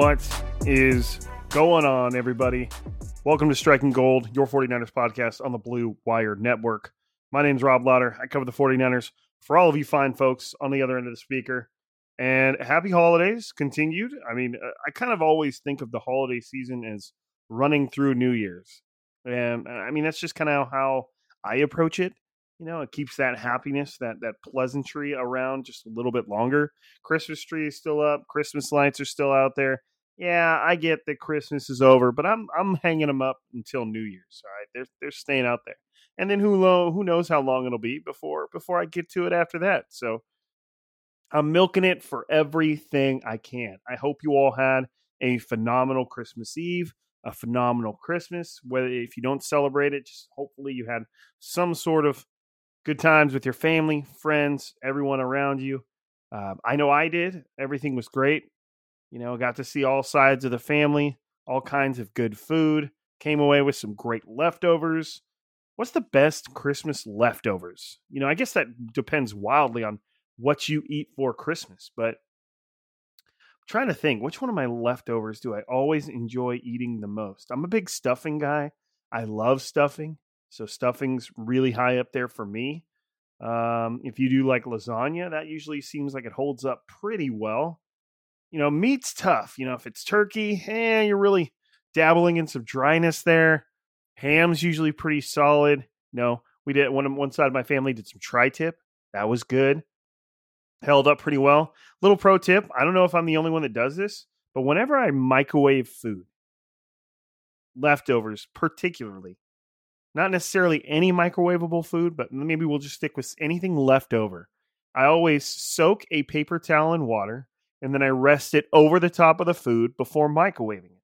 What is going on, everybody? Welcome to Striking Gold, your 49ers podcast on the Blue Wire Network. My name's Rob Lauder. I cover the 49ers for all of you fine folks on the other end of the speaker. And happy holidays continued. I mean, uh, I kind of always think of the holiday season as running through New Year's. And uh, I mean, that's just kind of how I approach it. You know, it keeps that happiness, that that pleasantry around just a little bit longer. Christmas tree is still up, Christmas lights are still out there. Yeah, I get that Christmas is over, but I'm I'm hanging them up until New Year's. All right, they're they're staying out there, and then who lo- who knows how long it'll be before before I get to it after that. So I'm milking it for everything I can. I hope you all had a phenomenal Christmas Eve, a phenomenal Christmas. Whether if you don't celebrate it, just hopefully you had some sort of good times with your family, friends, everyone around you. Um, I know I did. Everything was great. You know, got to see all sides of the family, all kinds of good food. Came away with some great leftovers. What's the best Christmas leftovers? You know, I guess that depends wildly on what you eat for Christmas, but I'm trying to think which one of my leftovers do I always enjoy eating the most? I'm a big stuffing guy. I love stuffing. So stuffing's really high up there for me. Um, if you do like lasagna, that usually seems like it holds up pretty well. You know, meat's tough. You know, if it's turkey, eh, you're really dabbling in some dryness there. Ham's usually pretty solid. No, we did one one side of my family did some tri-tip. That was good. Held up pretty well. Little pro tip, I don't know if I'm the only one that does this, but whenever I microwave food, leftovers particularly, not necessarily any microwavable food, but maybe we'll just stick with anything left over. I always soak a paper towel in water and then I rest it over the top of the food before microwaving it.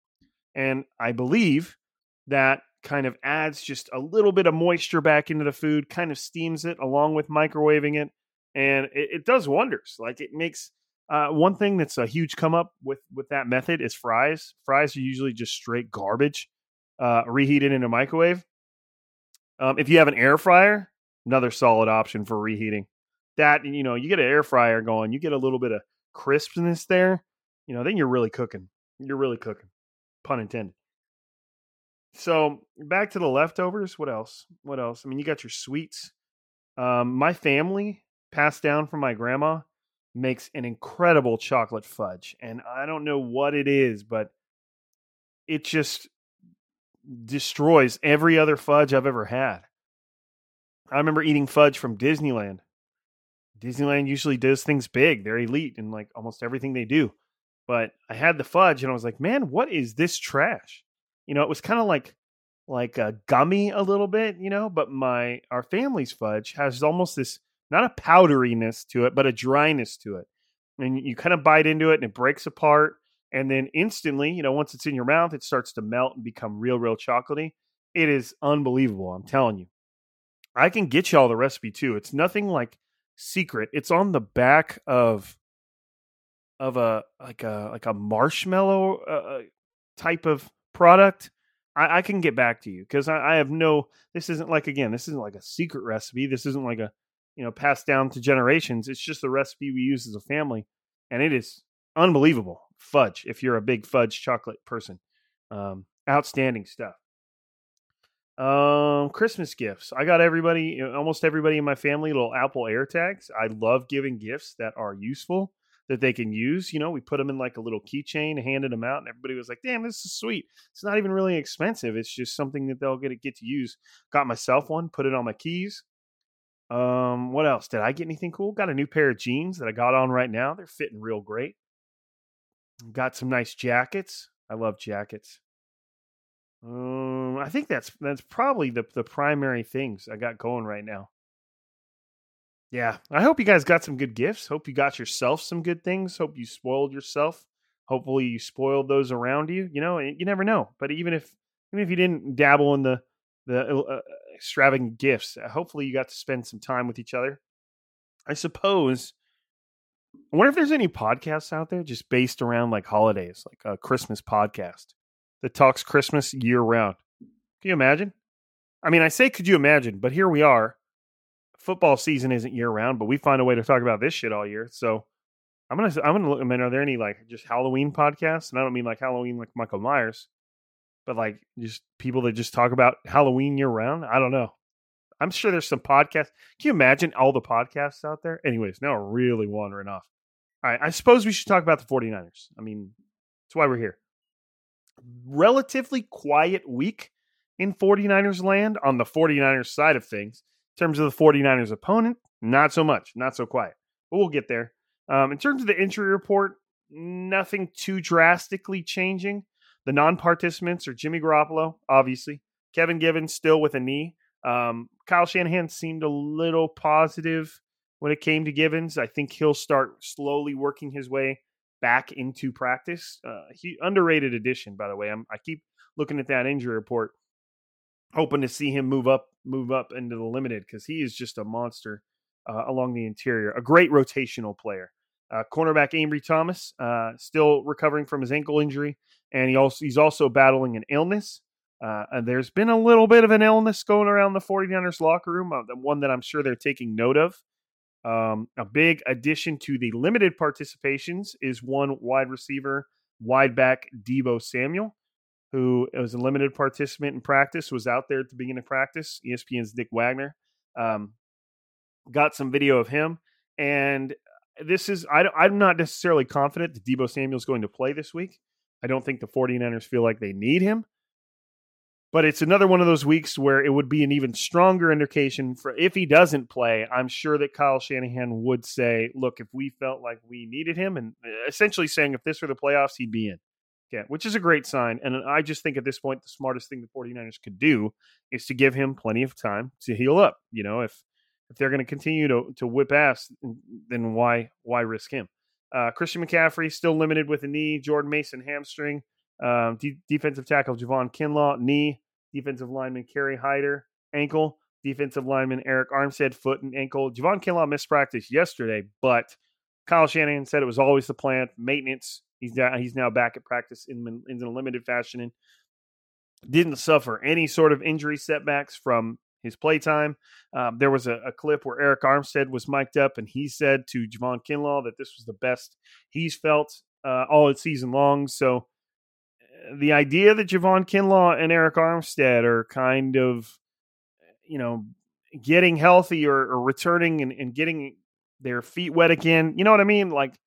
And I believe that kind of adds just a little bit of moisture back into the food, kind of steams it along with microwaving it, and it, it does wonders. Like it makes uh, one thing that's a huge come up with with that method is fries. Fries are usually just straight garbage, uh, reheated in a microwave. Um, if you have an air fryer, another solid option for reheating. That you know, you get an air fryer going, you get a little bit of crispness there. You know, then you're really cooking. You're really cooking, pun intended. So back to the leftovers. What else? What else? I mean, you got your sweets. Um, my family passed down from my grandma makes an incredible chocolate fudge, and I don't know what it is, but it just destroys every other fudge I've ever had. I remember eating fudge from Disneyland. Disneyland usually does things big. They're elite in like almost everything they do. But I had the fudge and I was like, man, what is this trash? You know, it was kind of like like a gummy a little bit, you know, but my our family's fudge has almost this not a powderiness to it, but a dryness to it. And you kind of bite into it and it breaks apart And then instantly, you know, once it's in your mouth, it starts to melt and become real, real chocolatey. It is unbelievable. I'm telling you. I can get you all the recipe too. It's nothing like secret. It's on the back of of a like a like a marshmallow uh, uh type of product. I, I can get back to you because I, I have no. This isn't like again. This isn't like a secret recipe. This isn't like a you know passed down to generations. It's just the recipe we use as a family, and it is unbelievable fudge. If you're a big fudge chocolate person, um, outstanding stuff. Um, Christmas gifts. I got everybody, almost everybody in my family, little Apple AirTags. I love giving gifts that are useful that they can use. You know, we put them in like a little keychain, handed them out, and everybody was like, "Damn, this is sweet." It's not even really expensive. It's just something that they'll get to get to use. Got myself one, put it on my keys. Um, what else? Did I get anything cool? Got a new pair of jeans that I got on right now. They're fitting real great. Got some nice jackets. I love jackets. Um, I think that's that's probably the the primary things I got going right now. Yeah, I hope you guys got some good gifts. Hope you got yourself some good things. Hope you spoiled yourself. Hopefully, you spoiled those around you. You know, you never know. But even if even if you didn't dabble in the the uh, uh extravagant gifts, uh, hopefully you got to spend some time with each other. I suppose. I wonder if there's any podcasts out there just based around like holidays, like a Christmas podcast that talks Christmas year round. Can you imagine? I mean, I say, could you imagine? But here we are. Football season isn't year round, but we find a way to talk about this shit all year. So I'm gonna, I'm gonna look. I mean, are there any like just Halloween podcasts? And I don't mean like Halloween like Michael Myers, but like just people that just talk about Halloween year round. I don't know. I'm sure there's some podcasts. Can you imagine all the podcasts out there? Anyways, now we're really wandering off. All right, I suppose we should talk about the 49ers. I mean, that's why we're here relatively quiet week in 49ers land on the 49ers side of things. In terms of the 49ers opponent, not so much, not so quiet. But we'll get there. Um, in terms of the injury report, nothing too drastically changing. The non participants are Jimmy Garoppolo, obviously, Kevin Givens still with a knee. Um, Kyle Shanahan seemed a little positive when it came to Givens. I think he'll start slowly working his way back into practice. Uh, he underrated addition, by the way. I'm, I keep looking at that injury report, hoping to see him move up, move up into the limited because he is just a monster uh, along the interior. A great rotational player. Uh, cornerback Ambry Thomas uh, still recovering from his ankle injury, and he also he's also battling an illness. Uh, and there's been a little bit of an illness going around the 49ers locker room, uh, one that I'm sure they're taking note of. Um, a big addition to the limited participations is one wide receiver, wide back Deebo Samuel, who was a limited participant in practice, was out there at the beginning of practice. ESPN's Nick Wagoner um, got some video of him. And this is, I, I'm not necessarily confident that Deebo Samuel is going to play this week. I don't think the 49ers feel like they need him. But it's another one of those weeks where it would be an even stronger indication for if he doesn't play. I'm sure that Kyle Shanahan would say, look, if we felt like we needed him, and uh, essentially saying if this were the playoffs, he'd be in. Yeah, which is a great sign. And I just think at this point, the smartest thing the 49ers could do is to give him plenty of time to heal up. You know, if if they're going to continue to to whip ass, then why why risk him? Uh, Christian McCaffrey still limited with a knee. Jordan Mason hamstring. Um, defensive tackle Javon Kinlaw, knee. Defensive lineman Kerry Hyder, ankle. Defensive lineman Arik Armstead, foot and ankle. Javon Kinlaw missed practice yesterday, but Kyle Shanahan said it was always the plan. Maintenance. He's now, he's now back at practice in, in a limited fashion and didn't suffer any sort of injury setbacks from his playtime. Um, there was a, a, clip where Arik Armstead was mic'd up, and he said to Javon Kinlaw that this was the best he's felt uh, all season long. So the idea that Javon Kinlaw and Arik Armstead are kind of, you know, getting healthy or, or returning and, and, getting their feet wet again, you know what I mean? Like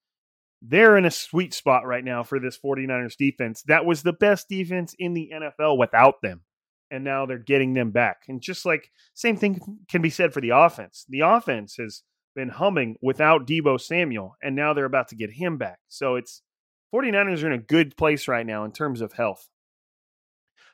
they're in a sweet spot right now for this 49ers defense. That was the best defense in the NFL without them. And now they're getting them back. And just like same thing can be said for the offense. The offense has been humming without Deebo Samuel, and now they're about to get him back. So it's 49ers are in a good place right now in terms of health.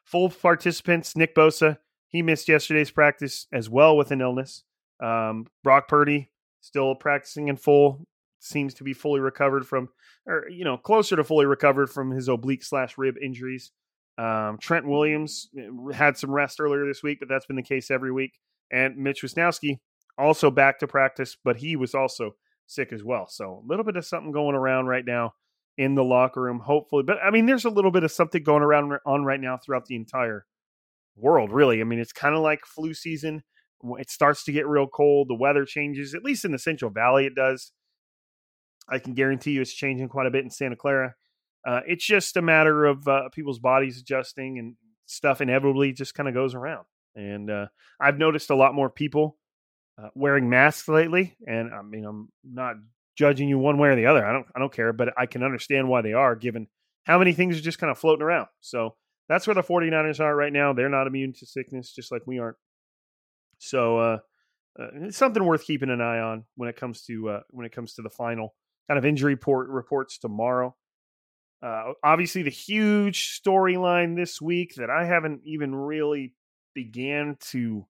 Full participants, Nick Bosa, he missed yesterday's practice as well with an illness. Um, Brock Purdy still practicing in full. seems to be fully recovered from, or you know, closer to fully recovered from his oblique slash rib injuries. Um, Trent Williams eh, had some rest earlier this week, but that's been the case every week. And Mitch Wishnowsky also back to practice, but he was also sick as well. So a little bit of something going around right now in the locker room, hopefully. But I mean, there's a little bit of something going around on right now throughout the entire world, really. I mean, it's kind of like flu season. It starts to get real cold. The weather changes, at least in the Central Valley, it does. I can guarantee you it's changing quite a bit in Santa Clara. Uh, it's just a matter of uh, people's bodies adjusting and stuff inevitably just kind of goes around. And uh, I've noticed a lot more people uh, wearing masks lately. And I mean, I'm not judging you one way or the other. I don't, I don't care, but I can understand why they are given how many things are just kind of floating around. So that's where the 49ers are right now. They're not immune to sickness, just like we aren't. So uh, uh, it's something worth keeping an eye on when it comes to uh, when it comes to the final kind of injury report reports tomorrow. Uh, obviously, the huge storyline this week that I haven't even really began to.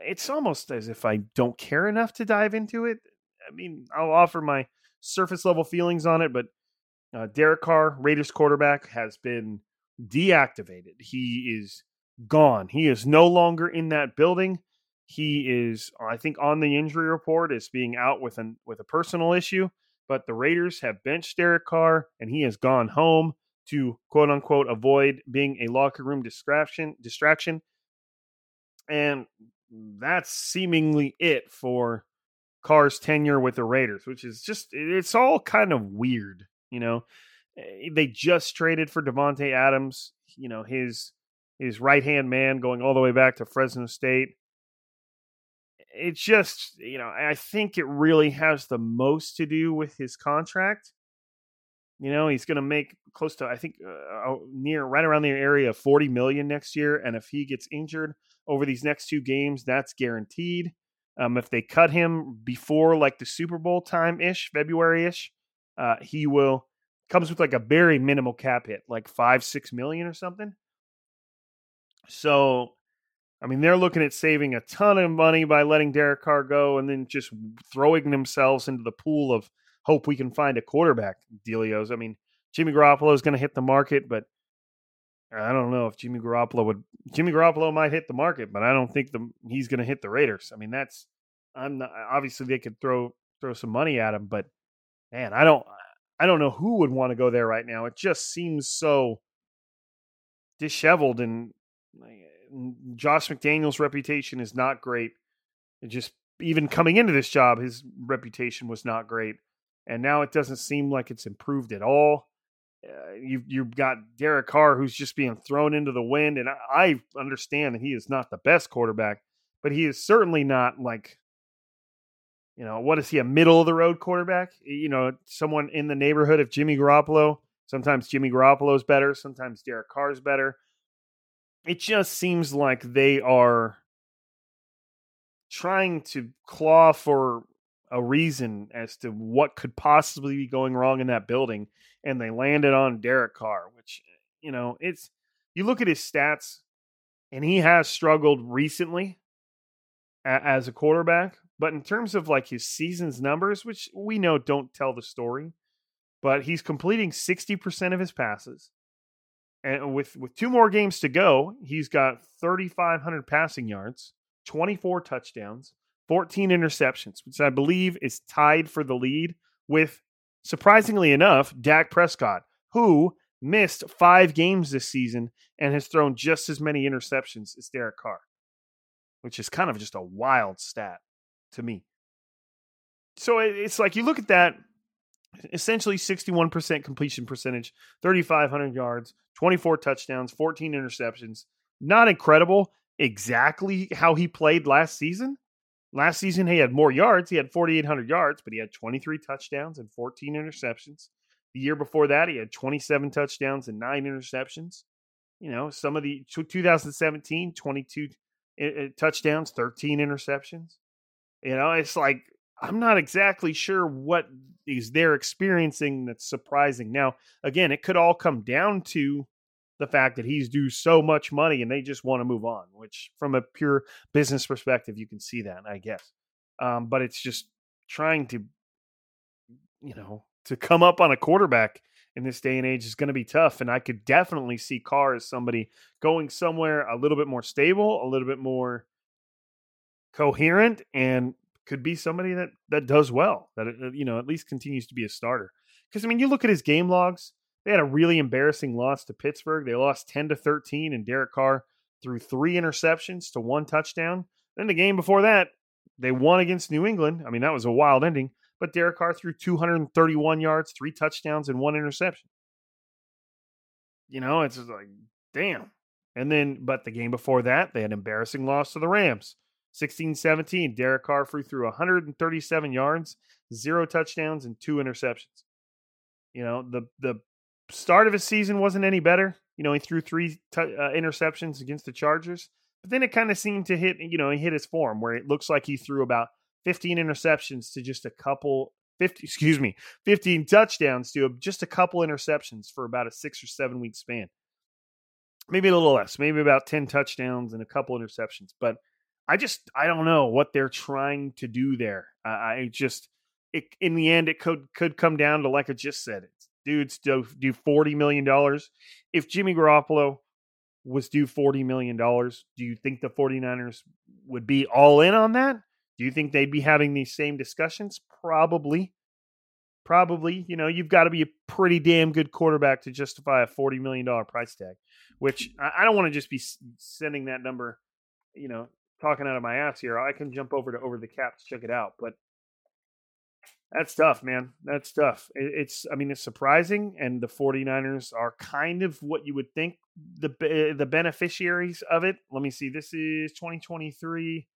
It's almost as if I don't care enough to dive into it. I mean, I'll offer my surface level feelings on it, but uh, Derek Carr, Raiders quarterback, has been deactivated. He is gone. He is no longer in that building. He is, I think, on the injury report as being out with an with a personal issue. But the Raiders have benched Derek Carr, and he has gone home to quote unquote avoid being a locker room distraction. Distraction, and that's seemingly it for Carr's tenure with the Raiders, which is just it's all kind of weird, you know. Eh, they just traded for Davante Adams, you know, his his right hand man going all the way back to Fresno State. It's just, you know, I think it really has the most to do with his contract. You know, he's going to make close to, I think, uh, near right around the area of 40 million next year. And if he gets injured over these next two games, that's guaranteed. Um, if they cut him before like the Super Bowl time ish, February ish, uh, he will comes with like a very minimal cap hit, like five, six million or something. So, I mean, they're looking at saving a ton of money by letting Derek Carr go and then just throwing themselves into the pool of hope we can find a quarterback, Delios. I mean, Jimmy Garoppolo is going to hit the market, but I don't know if Jimmy Garoppolo would. Jimmy Garoppolo might hit the market, but I don't think the he's going to hit the Raiders. I mean, that's I'm not. Obviously, they could throw throw some money at him, but man, I don't. I don't know who would want to go there right now. It just seems so disheveled, and Josh McDaniels' reputation is not great. It just even coming into this job, his reputation was not great, and now it doesn't seem like it's improved at all. Uh, you've you've got Derek Carr who's just being thrown into the wind, and I, I understand that he is not the best quarterback, but he is certainly not like you know what is he a middle of the road quarterback? You know, someone in the neighborhood of Jimmy Garoppolo. Sometimes Jimmy Garoppolo's better, sometimes Derek Carr's better. It just seems like they are trying to claw for a reason as to what could possibly be going wrong in that building and they landed on Derek Carr, which you know, it's you look at his stats and he has struggled recently as a quarterback, but in terms of like his season's numbers, which we know don't tell the story, but he's completing 60% of his passes. And with with two more games to go, he's got 3500 passing yards, 24 touchdowns, 14 interceptions, which I believe is tied for the lead with surprisingly enough, Dak Prescott, who missed five games this season and has thrown just as many interceptions as Derek Carr, which is kind of just a wild stat to me. So it's like you look at that essentially 61% completion percentage, 3,500 yards, 24 touchdowns, 14 interceptions. Not incredible exactly how he played last season, Last season, he had more yards. He had 4,800 yards, but he had 23 touchdowns and 14 interceptions. The year before that, he had 27 touchdowns and nine interceptions. You know, some of the 2017, 22 eh, eh, touchdowns, 13 interceptions. You know, it's like, I'm not exactly sure what is they're experiencing that's surprising. Now, again, it could all come down to the fact that he's due so much money and they just want to move on, which from a pure business perspective, you can see that, I guess. Um, but it's just trying to you know, to come up on a quarterback in this day and age is going to be tough. And I could definitely see Carr as somebody going somewhere a little bit more stable, a little bit more coherent, and could be somebody that that does well. That uh, you know at least continues to be a starter. Because I mean, you look at his game logs. They had a really embarrassing loss to Pittsburgh. They lost ten to thirteen, and Derek Carr threw three interceptions to one touchdown. Then the game before that, they won against New England. I mean, that was a wild ending. But Derek Carr threw 231 yards, three touchdowns, and one interception. You know, it's just like, damn. And then, but the game before that, they had an embarrassing loss to the Rams. 16 17. Derek Carr threw through 137 yards, zero touchdowns, and two interceptions. You know, the, the start of his season wasn't any better. You know, he threw three t- uh, interceptions against the Chargers, but then it kind of seemed to hit, you know, he hit his form where it looks like he threw about 15 interceptions to just a couple 50 excuse me 15 touchdowns to just a couple interceptions for about a six or seven week span maybe a little less maybe about 10 touchdowns and a couple interceptions but i just i don't know what they're trying to do there i, I just it, in the end it could could come down to like i just said it dudes do, do 40 million dollars if jimmy garoppolo was due 40 million dollars do you think the 49ers would be all in on that do you think they'd be having these same discussions? Probably. Probably. You know, you've got to be a pretty damn good quarterback to justify a $40 million price tag, which I don't want to just be sending that number, you know, talking out of my ass here. I can jump over to Over the Cap to check it out. But that's tough, man. That's tough. It's, I mean, it's surprising. And the 49ers are kind of what you would think the, the beneficiaries of it. Let me see. This is 2023.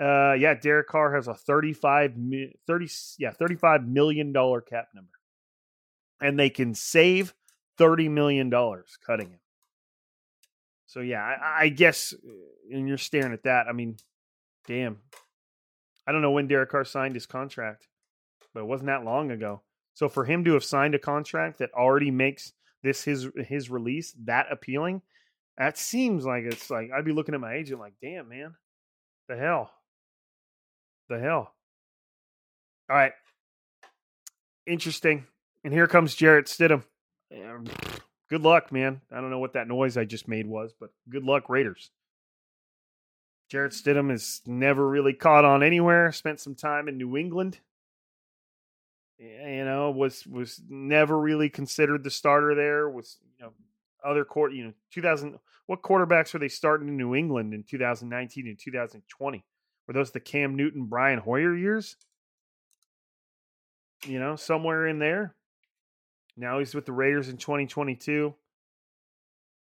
Uh, yeah, Derek Carr has a 35, 30, yeah, 35 million dollar cap number, and they can save 30 million dollars cutting him. So yeah, I, I, guess, uh, and you're staring at that. I mean, damn, I don't know when Derek Carr signed his contract, but it wasn't that long ago. So for him to have signed a contract that already makes this his his release that appealing, that seems like it's like I'd be looking at my agent like, damn man, the hell. The hell? All right. Interesting. And here comes Jarrett Stidham. Good luck, man. I don't know what that noise I just made was, but good luck, Raiders. Jarrett Stidham has never really caught on anywhere. Spent some time in New England. You know, was was never really considered the starter there. Was you know other court you know 2000 what quarterbacks were they starting in New England in 2019 and 2020? Were those the Cam Newton, Brian Hoyer years? You know, somewhere in there. Now he's with the Raiders in 2022.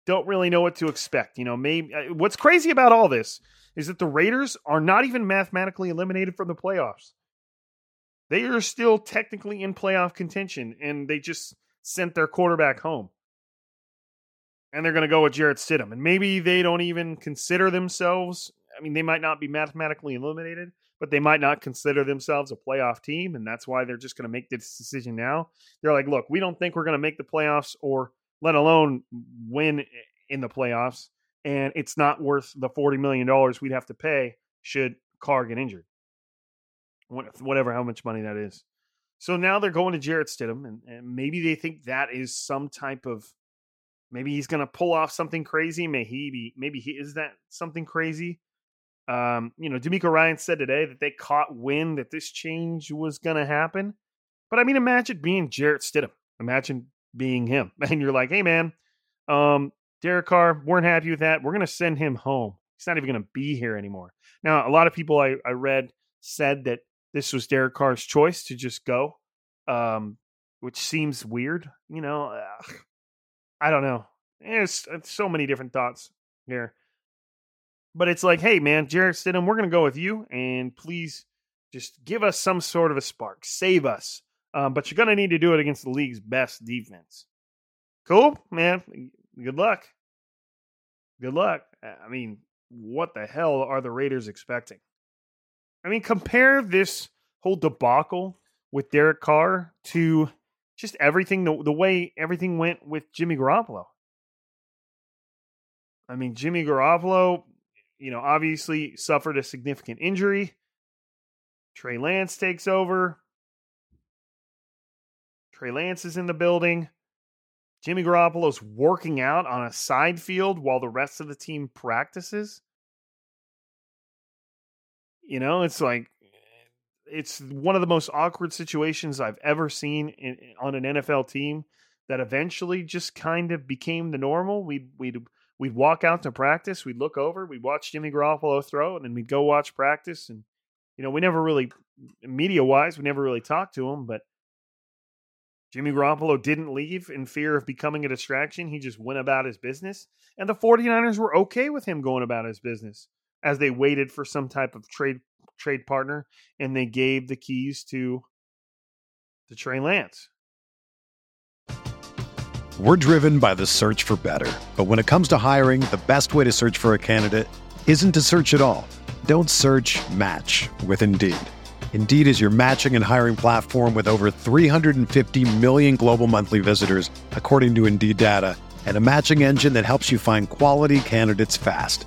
Don't really know what to expect. You know, maybe uh, what's crazy about all this is that the Raiders are not even mathematically eliminated from the playoffs. They are still technically in playoff contention, and they just sent their quarterback home. And they're going to go with Jarrett Stidham. And maybe they don't even consider themselves I mean, they might not be mathematically eliminated, but they might not consider themselves a playoff team, and that's why they're just going to make this decision now. They're like, look, we don't think we're going to make the playoffs, or let alone win in the playoffs, and it's not worth the forty million dollars we'd have to pay should Carr get injured, whatever how much money that is. So now they're going to Jarrett Stidham, and, and maybe they think that is some type of maybe he's going to pull off something crazy. May he be? Maybe he is that something crazy. Um, you know, DeMeco Ryan said today that they caught wind that this change was going to happen. But I mean, imagine being Jarrett Stidham. Imagine being him. And you're like, hey, man, um, Derek Carr, weren't happy with that. We're going to send him home. He's not even going to be here anymore. Now, a lot of people I, I read said that this was Derek Carr's choice to just go, um, which seems weird. You know, ugh, I don't know. There's, there's so many different thoughts here. But it's like, hey, man, Jarrett Stidham, we're going to go with you, and please just give us some sort of a spark, save us. Um, but you're going to need to do it against the league's best defense. Cool, man. Good luck. Good luck. I mean, what the hell are the Raiders expecting? I mean, compare this whole debacle with Derek Carr to just everything the, the way everything went with Jimmy Garoppolo. I mean, Jimmy Garoppolo you know, obviously suffered a significant injury. Trey Lance takes over. Trey Lance is in the building. Jimmy Garoppolo's working out on a side field while the rest of the team practices. You know, it's like it's one of the most awkward situations I've ever seen in, on an NFL team that eventually just kind of became the normal. We'd we'd we'd walk out to practice, we'd look over, we'd watch Jimmy Garoppolo throw, and then we'd go watch practice. And you know, we never really media wise, we never really talked to him, but Jimmy Garoppolo didn't leave in fear of becoming a distraction. He just went about his business. And the 49ers were okay with him going about his business as they waited for some type of trade trade partner and they gave the keys to to Trey Lance. We're driven by the search for better. But when it comes to hiring, the best way to search for a candidate isn't to search at all. Don't search, match with Indeed. Indeed is your matching and hiring platform with over 350 million global monthly visitors, according to Indeed data, and a matching engine that helps you find quality candidates fast.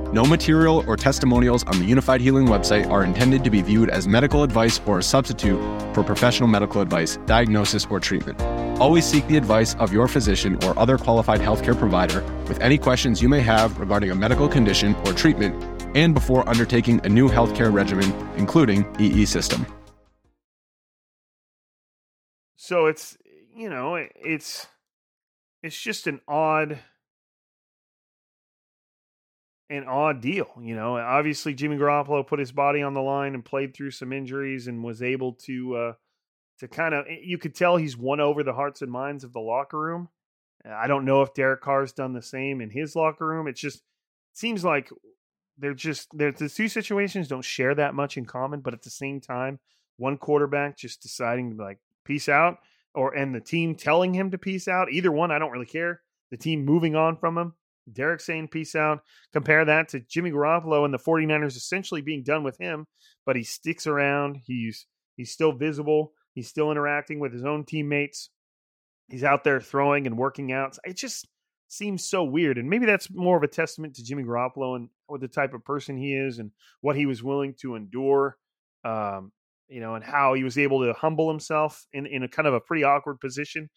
No material or testimonials on the Unifyd Healing website are intended to be viewed as medical advice or a substitute for professional medical advice, diagnosis, or treatment. Always seek the advice of your physician or other qualified healthcare provider with any questions you may have regarding a medical condition or treatment and before undertaking a new healthcare regimen, including EE system. So it's you know, it's it's just an odd an odd deal, you know. Obviously, Jimmy Garoppolo put his body on the line and played through some injuries and was able to uh, to kind of. You could tell he's won over the hearts and minds of the locker room. I don't know if Derek Carr's done the same in his locker room. It's just it seems like they're just they're, the two situations don't share that much in common, but at the same time, one quarterback just deciding to be like peace out, or and the team telling him to peace out. Either one, I don't really care. The team moving on from him Derek saying peace out. Compare that to Jimmy Garoppolo and the 49ers essentially being done with him, but he sticks around. He's he's still visible. He's still interacting with his own teammates. He's out there throwing and working out. It just seems so weird. And maybe that's more of a testament to Jimmy Garoppolo and what the type of person he is and what he was willing to endure. Um, you know, and how he was able to humble himself in, in a kind of a pretty awkward position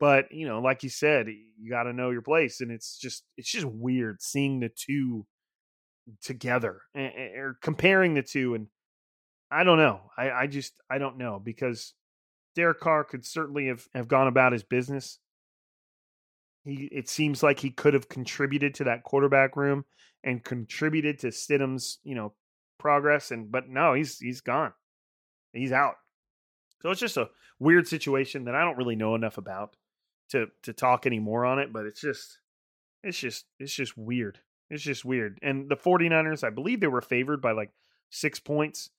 but you know, like you said, you got to know your place, and it's just it's just weird seeing the two together or comparing the two. And I don't know. I, I just I don't know because Derek Carr could certainly have have gone about his business. He it seems like he could have contributed to that quarterback room and contributed to Stidham's you know progress, and but no, he's he's gone. He's out. So it's just a weird situation that I don't really know enough about to to talk anymore on it, but it's just it's just it's just weird. It's just weird. And the 49ers, I believe they were favored by like 6 points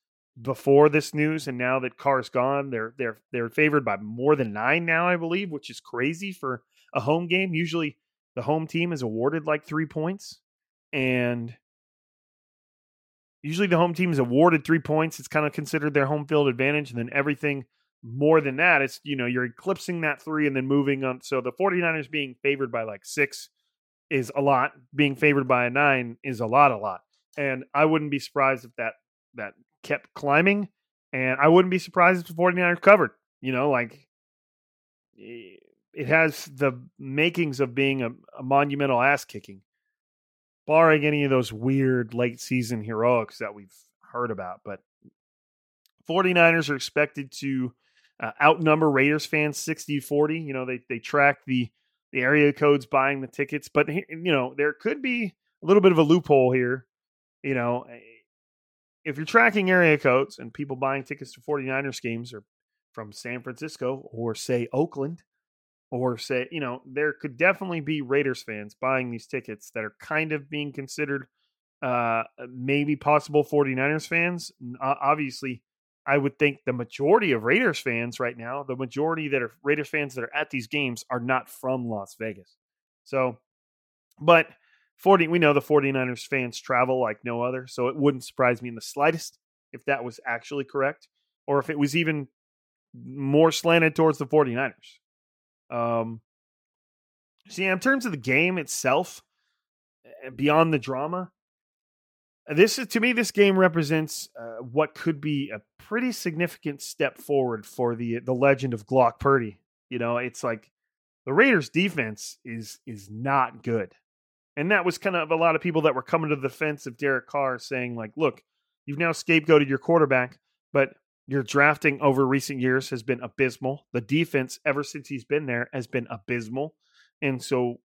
before this news and now that Carr's gone, they're they're they're favored by more than 9 now, I believe, which is crazy for a home game. Usually the home team is awarded like 3 points and usually the home team is awarded three points. It's kind of considered their home field advantage. And then everything more than that, it's, you know, you're eclipsing that three and then moving on. So the 49ers being favored by like six is a lot. Being favored by a nine is a lot, a lot. And I wouldn't be surprised if that that kept climbing. And I wouldn't be surprised if the 49ers covered. You know, like eh, it has the makings of being a, a monumental ass kicking, barring any of those weird late season heroics that we've heard about. But 49ers are expected to uh, outnumber Raiders fans 60 40. You know, they, they track the, the area codes buying the tickets, but, you know, there could be a little bit of a loophole here. You know, eh, if you're tracking area codes and people buying tickets to 49ers games are from San Francisco or, say, Oakland, or say, you know, there could definitely be Raiders fans buying these tickets that are kind of being considered uh maybe possible 49ers fans. Obviously, I would think the majority of Raiders fans right now, the majority that are Raiders fans that are at these games are not from Las Vegas. So, but 40 we know the 49ers fans travel like no other, so it wouldn't surprise me in the slightest if that was actually correct or if it was even more slanted towards the 49ers. Um, see, in terms of the game itself, eh, beyond the drama, this is to me this game represents uh, what could be a pretty significant step forward for the the legend of Brock Purdy. You know, it's like the Raiders defense is is not good. And that was kind of a lot of people that were coming to the defense of Derek Carr saying like, look, you've now scapegoated your quarterback, but your drafting over recent years has been abysmal. The defense, ever since he's been there, has been abysmal. And so,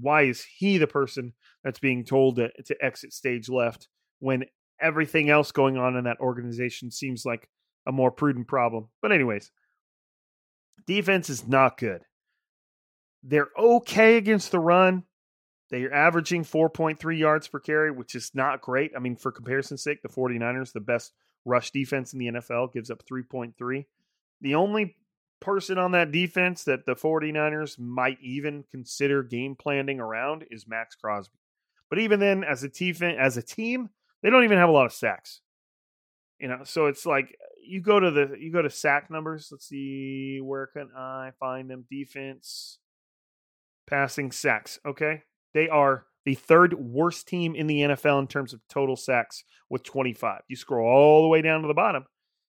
why is he the person that's being told to, to exit stage left when everything else going on in that organization seems like a more prudent problem? But, anyways, defense is not good. They're okay against the run. They are averaging 4.3 yards per carry, which is not great. I mean, for comparison's sake, the 49ers, the best rush defense in the NFL, gives up 3.3. The only person on that defense that the 49ers might even consider game planning around is Maxx Crosby. But even then, as a team, as a team, they don't even have a lot of sacks. You know, so it's like you go to the you go to sack numbers. Let's see where can I find them? Defense, passing sacks. Okay, they are the third worst team in the NFL in terms of total sacks with 25. You scroll all the way down to the bottom,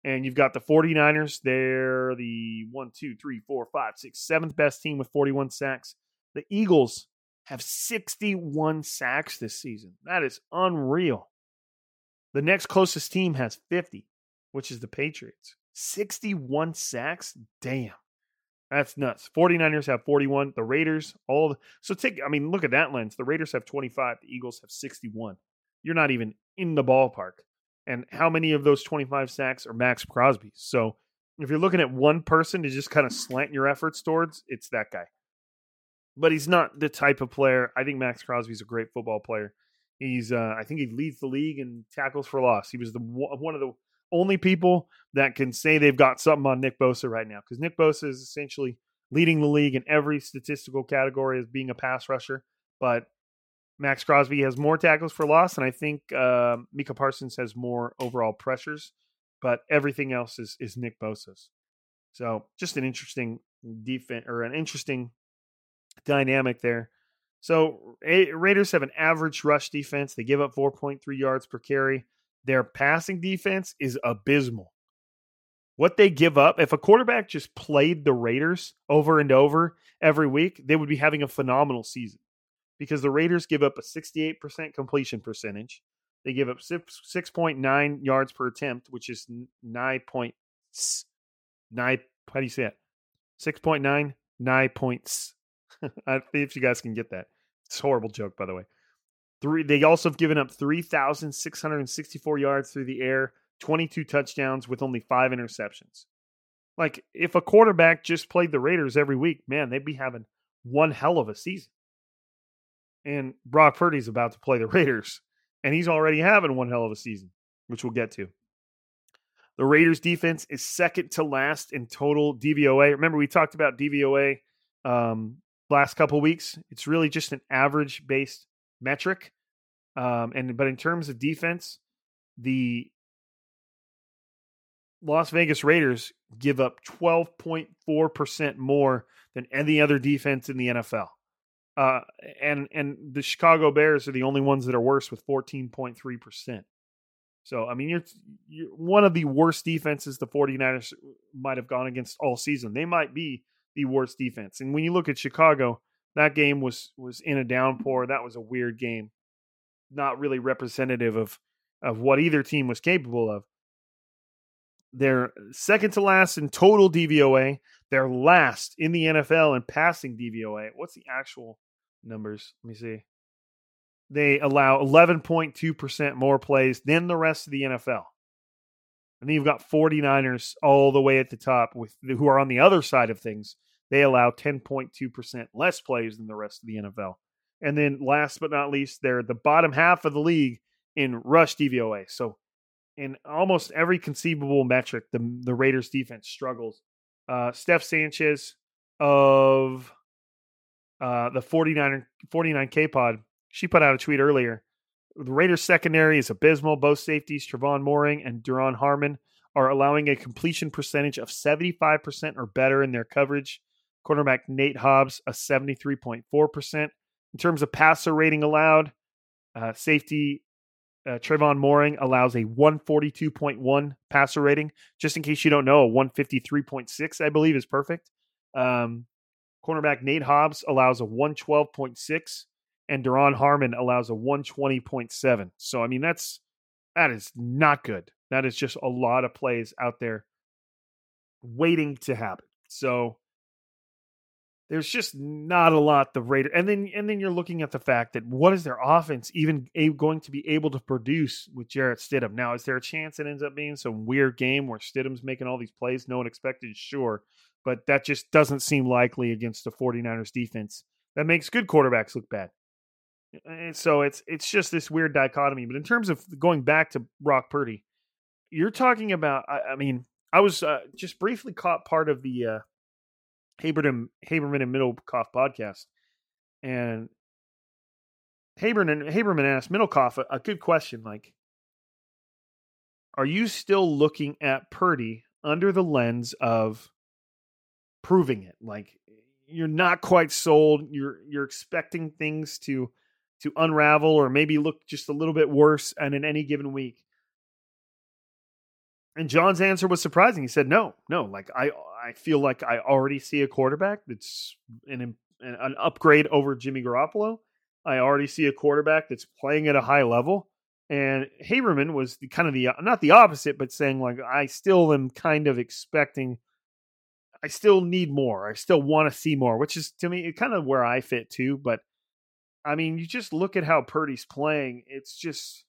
and you've got the 49ers. They're the one, two, three, four, five, six, seventh best team with 41 sacks. The Eagles have 61 sacks this season. That is unreal. The next closest team has 50, which is the Patriots. 61 sacks? Damn. That's nuts. 49ers have 41. The Raiders, all the, so take I mean, look at that lens. The Raiders have 25, the Eagles have 61. You're not even in the ballpark. And how many of those 25 sacks are Maxx Crosby? So if you're looking at one person to just kind of slant your efforts towards, it's that guy. But he's not the type of player. I think Maxx Crosby's a great football player. He's uh, I think he leads the league in tackles for loss. He was the one of the only people that can say they've got something on Nick Bosa right now because Nick Bosa is essentially leading the league in every statistical category as being a pass rusher. But Maxx Crosby has more tackles for loss, and I think uh, Micah Parsons has more overall pressures. But everything else is is Nick Bosa's. So just an interesting defense or an interesting dynamic there. So Raiders have an average rush defense. They give up 4.3 yards per carry. Their passing defense is abysmal. What they give up, if a quarterback just played the Raiders over and over every week, they would be having a phenomenal season because the Raiders give up a 68% completion percentage. They give up 6.9 yards per attempt, which is 9 point, 9, how do you say it? 6.9, 9 points. I think if you guys can get that. It's a horrible joke, by the way. Three. They also have given up three thousand six hundred sixty-four yards through the air, twenty-two touchdowns with only five interceptions. Like if a quarterback just played the Raiders every week, man, they'd be having one hell of a season. And Brock Purdy's about to play the Raiders, and he's already having one hell of a season, which we'll get to. The Raiders defense is second to last in total DVOA. Remember, we talked about DVOA um, last couple weeks. It's really just an average based metric. Um, and but in terms of defense, the Las Vegas Raiders give up 12.4% more than any other defense in the NFL. Uh, and and the Chicago Bears are the only ones that are worse with 14.3%. So, I mean, you're, you're one of the worst defenses the 49ers might have gone against all season. They might be the worst defense. And when you look at Chicago, that game was was in a downpour. That was a weird game. Not really representative of of what either team was capable of. They're second to last in total DVOA. They're last in the NFL in passing DVOA. What's the actual numbers? Let me see. They allow 11.2% more plays than the rest of the NFL. And then you've got 49ers all the way at the top with who are on the other side of things. They allow 10.2% less plays than the rest of the NFL. And then last but not least, they're the bottom half of the league in rush DVOA. So in almost every conceivable metric, the the Raiders defense struggles. Uh, Steph Sanchez of uh, the 49 49K pod, she put out a tweet earlier. The Raiders secondary is abysmal. Both safeties, Trevon Moehrig and Duron Harmon, are allowing a completion percentage of 75% or better in their coverage. Cornerback Nate Hobbs, a 73.4%. In terms of passer rating allowed, uh, safety uh, Trevon Moehrig allows a 142.1 passer rating. Just in case you don't know, a 153.6, I believe, is perfect. Um, cornerback Nate Hobbs allows a 112.6, and Duron Harmon allows a 120.7. So, I mean, that's that is not good. That is just a lot of plays out there waiting to happen. So, there's just not a lot the Raiders, and then and then you're looking at the fact that what is their offense even going to be able to produce with Jarrett Stidham? Now, is there a chance it ends up being some weird game where Stidham's making all these plays no one expected? Sure, but that just doesn't seem likely against the 49ers defense that makes good quarterbacks look bad. And so it's it's just this weird dichotomy. But in terms of going back to Brock Purdy, you're talking about. I, I mean, I was uh, just briefly caught part of the. Uh, Haberman, Haberman and Middlekauff podcast, and Haberman and Haberman asked Middlekauff a, a good question, like, "Are you still looking at Purdy under the lens of proving it? Like, you're not quite sold. You're you're expecting things to to unravel or maybe look just a little bit worse, and in any given week." And John's answer was surprising. He said, "No, no. Like I, I feel like I already see a quarterback that's an an upgrade over Jimmy Garoppolo. I already see a quarterback that's playing at a high level." And Haberman was the, kind of the not the opposite, but saying like I still am kind of expecting. I still need more. I still want to see more, which is to me kind of where I fit too. But I mean, you just look at how Purdy's playing. It's just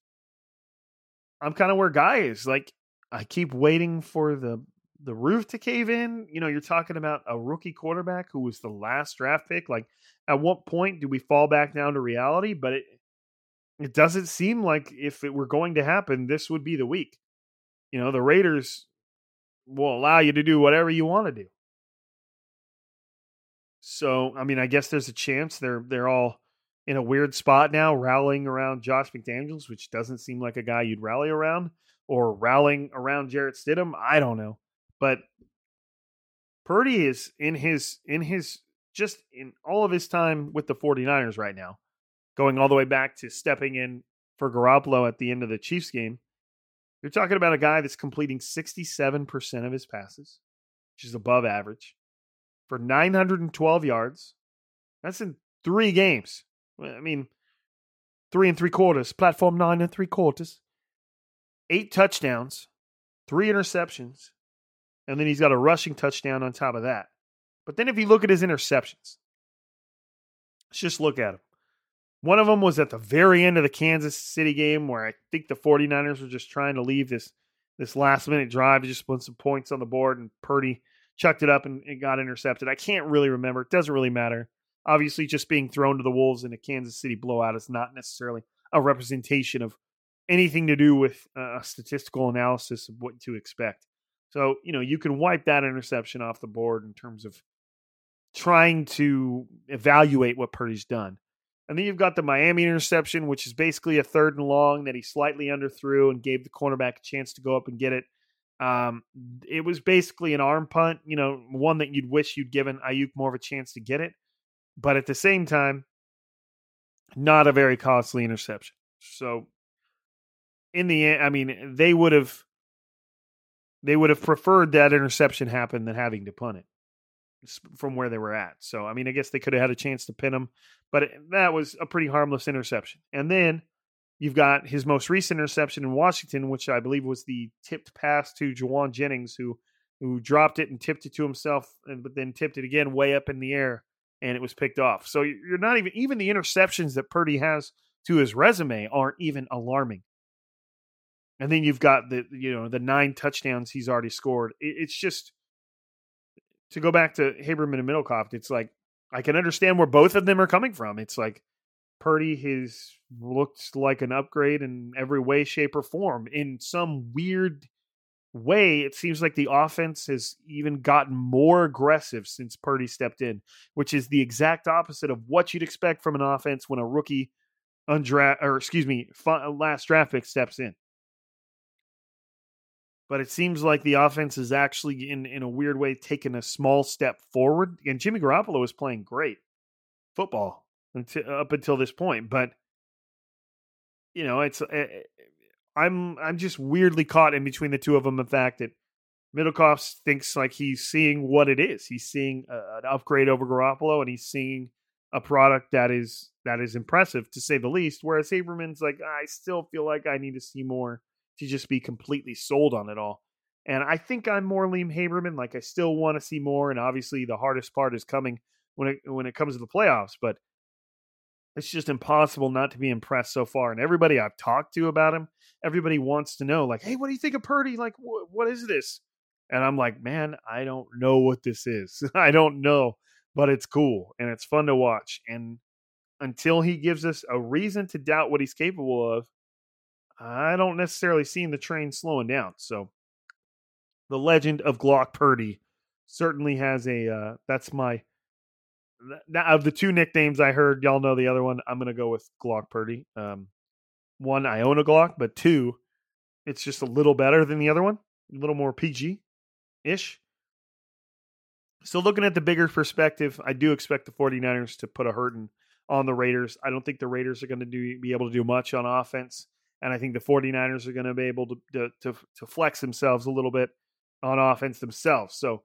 I'm kind of where Guy is. Like I keep waiting for the the roof to cave in. You know, you're talking about a rookie quarterback who was the last draft pick. Like, at what point do we fall back down to reality? But it it doesn't seem like if it were going to happen, this would be the week. You know, the Raiders will allow you to do whatever you want to do. So, I mean, I guess there's a chance they're they're all in a weird spot now, rallying around Josh McDaniels, which doesn't seem like a guy you'd rally around or rallying around Jarrett Stidham. I don't know. But Purdy is in his in his just in all of his time with the 49ers right now, going all the way back to stepping in for Garoppolo at the end of the Chiefs game. You're talking about a guy that's completing 67% of his passes, which is above average, for 912 yards. That's in three games. I mean, three and three quarters, platform nine and three quarters eight touchdowns, three interceptions, and then he's got a rushing touchdown on top of that. But then if you look at his interceptions, let's just look at them. One of them was at the very end of the Kansas City game where I think the 49ers were just trying to leave this this last minute drive to just put some points on the board and Purdy chucked it up and, and got intercepted. I can't really remember. It doesn't really matter. Obviously, just being thrown to the Wolves in a Kansas City blowout is not necessarily a representation of anything to do with a statistical analysis of what to expect. So, you know, you can wipe that interception off the board in terms of trying to evaluate what Purdy's done. And then you've got the Miami interception, which is basically a third and long that he slightly underthrew and gave the cornerback a chance to go up and get it. Um, it was basically an arm punt, you know, one that you'd wish you'd given Aiyuk more of a chance to get it. But at the same time, not a very costly interception. So in the end, I mean, they would have they would have preferred that interception happen than having to punt it from where they were at. So I mean, I guess they could have had a chance to pin him, but it, that was a pretty harmless interception. And then you've got his most recent interception in Washington, which I believe was the tipped pass to Jauan Jennings, who who dropped it and tipped it to himself, and but then tipped it again way up in the air, and it was picked off. So you're not even even the interceptions that Purdy has to his resume aren't even alarming. And then you've got the you know the nine touchdowns he's already scored. It's just to go back to Haberman and Middlekauff. It's like I can understand where both of them are coming from. It's like Purdy has looked like an upgrade in every way, shape, or form. In some weird way, it seems like the offense has even gotten more aggressive since Purdy stepped in, which is the exact opposite of what you'd expect from an offense when a rookie undraft or excuse me, last draft pick steps in but it seems like the offense is actually in in a weird way taking a small step forward. And Jimmy Garoppolo is playing great football until, up until this point, but you know, it's uh, I'm I'm just weirdly caught in between the two of them. The fact that Middlekauff thinks like he's seeing what it is. He's seeing a, an upgrade over Garoppolo, and he's seeing a product that is that is impressive to say the least. Whereas Haberman's like, I still feel like I need to see more to just be completely sold on it all. And I think I'm more Liam Haberman. Like I still want to see more, and obviously the hardest part is coming when it when it comes to the playoffs. But it's just impossible not to be impressed so far. And everybody I've talked to about him, everybody wants to know, like, hey, what do you think of Purdy? Like, wh- what is this? And I'm like, man, I don't know what this is. I don't know, but it's cool and it's fun to watch. And until he gives us a reason to doubt what he's capable of, I don't necessarily see the train slowing down. So the legend of Glock Purdy certainly has a uh, that's my of the two nicknames I heard, y'all know the other one. I'm gonna go with Glock Purdy. Um, one, I own a Glock, but two, it's just a little better than the other one, a little more PG ish. So looking at the bigger perspective, I do expect the 49ers to put a hurting on the Raiders. I don't think the Raiders are going to do be able to do much on offense and I think the 49ers are going to be able to, to, to to flex themselves a little bit on offense themselves. So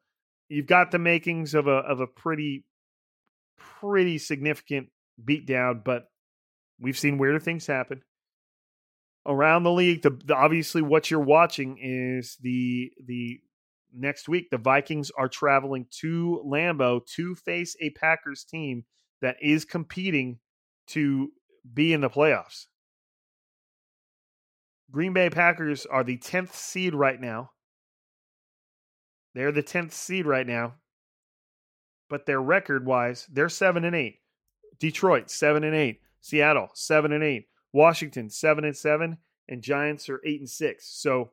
you've got the makings of a of a pretty pretty significant beatdown, but we've seen weirder things happen around the league. The, the, obviously what you're watching is the the next week the Vikings are traveling to Lambeau to face a Packers team that is competing to be in the playoffs. Green Bay Packers are the 10th seed right now. They're the 10th seed right now. But their record wise, they're 7 and 8. Detroit 7 and 8. Seattle 7 and 8. Washington 7 and 7 and Giants are 8 and 6. So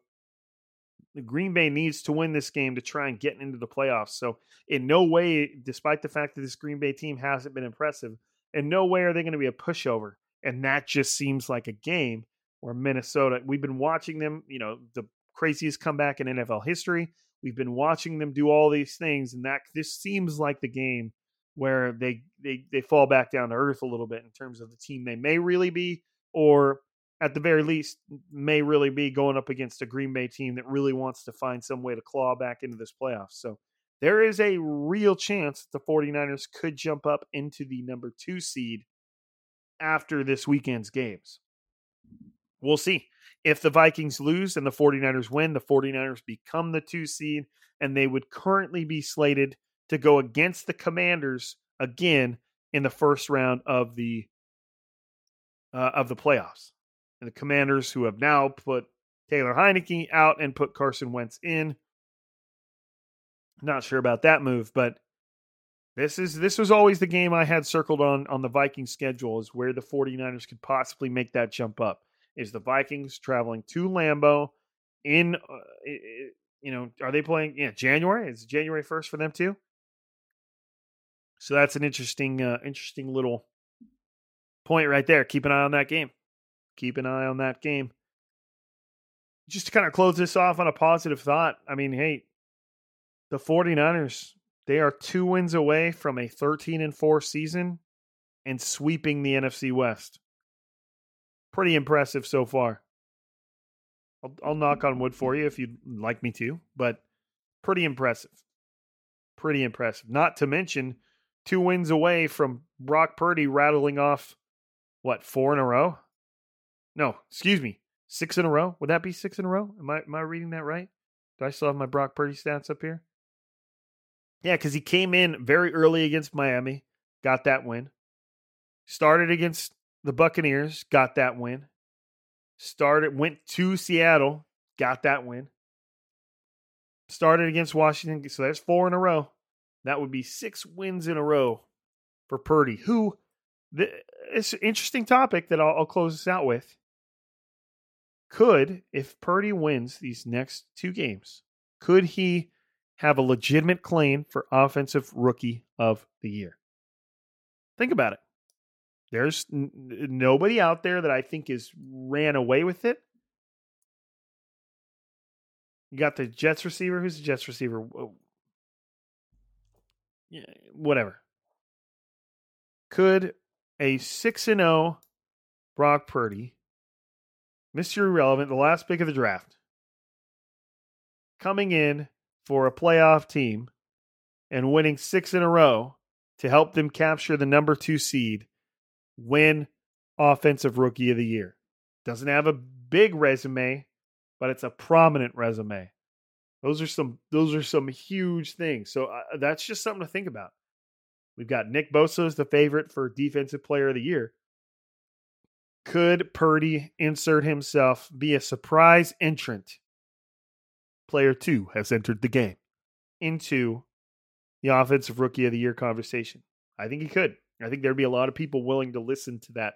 Green Bay needs to win this game to try and get into the playoffs. So in no way despite the fact that this Green Bay team hasn't been impressive, in no way are they going to be a pushover. And that just seems like a game or Minnesota. We've been watching them, you know, the craziest comeback in NFL history. We've been watching them do all these things, and that this seems like the game where they they they fall back down to earth a little bit in terms of the team they may really be, or at the very least may really be going up against a Green Bay team that really wants to find some way to claw back into this playoffs. So there is a real chance that the 49ers could jump up into the number two seed after this weekend's games. We'll see. If the Vikings lose and the 49ers win, the 49ers become the two seed, and they would currently be slated to go against the Commanders again in the first round of the uh, of the playoffs. And the Commanders, who have now put Taylor Heinicke out and put Carson Wentz in, not sure about that move, but this is this was always the game I had circled on on the Viking schedule is where the 49ers could possibly make that jump up is the Vikings traveling to Lambeau in, uh, you know, are they playing? Yeah, January. Is January first for them too? So that's an interesting, uh, interesting little point right there. Keep an eye on that game. Keep an eye on that game. Just to kind of close this off on a positive thought, I mean, hey, the 49ers, they are two wins away from a 13 and 4 season and sweeping the NFC West. Pretty impressive so far. I'll, I'll knock on wood for you if you'd like me to, but pretty impressive. Pretty impressive. Not to mention two wins away from Brock Purdy rattling off what four in a row? No, excuse me, six in a row. Would that be six in a row? Am I am I reading that right? Do I still have my Brock Purdy stats up here? Yeah, because he came in very early against Miami, got that win. Started against the Buccaneers, got that win. Started went to Seattle, got that win. Started against Washington, so there's four in a row. That would be six wins in a row for Purdy, who it's an interesting topic that I'll, I'll close this out with. Could, if Purdy wins these next two games, could he have a legitimate claim for Offensive Rookie of the Year? Think about it. There's n- nobody out there that I think is ran away with it. You got the Jets receiver. Who's the Jets receiver? Yeah, whatever. Could a 6 and 0 Brock Purdy, Mr. Irrelevant, the last pick of the draft, coming in for a playoff team and winning 6 in a row to help them capture the number 2 seed, win offensive rookie of the year. Doesn't have a big resume, but it's a prominent resume. Those are some those are some huge things. So uh, that's just something to think about. We've got Nick Bosa as the favorite for defensive player of the year. Could Purdy insert himself be a surprise entrant? Player 2 has entered the game into the offensive rookie of the year conversation. I think he could. I think there'd be a lot of people willing to listen to that,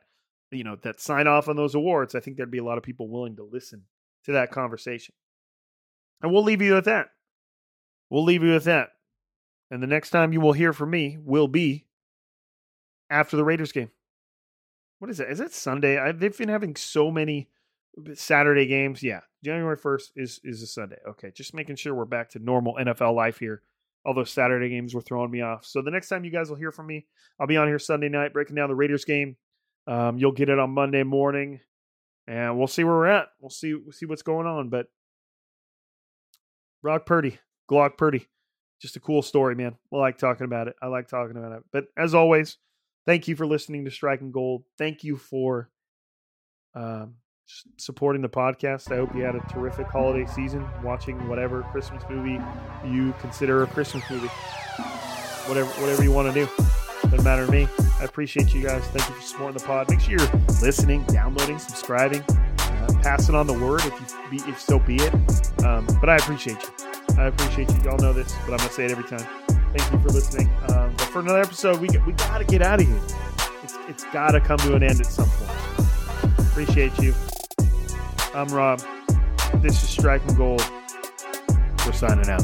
you know, that sign off on those awards. I think there'd be a lot of people willing to listen to that conversation. And we'll leave you with that. We'll leave you with that. And the next time you will hear from me will be after the Raiders game. What is it? Is it Sunday? I, they've been having so many Saturday games. Yeah, January 1st is, is a Sunday. Okay, just making sure we're back to normal NFL life here. All those Saturday games were throwing me off. So the next time you guys will hear from me, I'll be on here Sunday night breaking down the Raiders game. Um, you'll get it on Monday morning, and we'll see where we're at. We'll see we'll see what's going on. But Brock Purdy, Glock Purdy. Just a cool story, man. I like talking about it. I like talking about it. But as always, thank you for listening to Striking Gold. Thank you for um, supporting the podcast. I hope you had a terrific holiday season watching whatever Christmas movie you consider a Christmas movie. Whatever, whatever you want to do. Doesn't matter to me. I appreciate you guys. Thank you for supporting the pod. Make sure you're listening, downloading, subscribing, uh, passing on the word if you be, if so be it. Um, but I appreciate you. I appreciate you. Y'all know this, but I'm gonna say it every time. Thank you for listening. Um, but for another episode, we we gotta get out of here. It's it's gotta come to an end at some point. Appreciate you. I'm Rob. This is Striking Gold. We're signing out.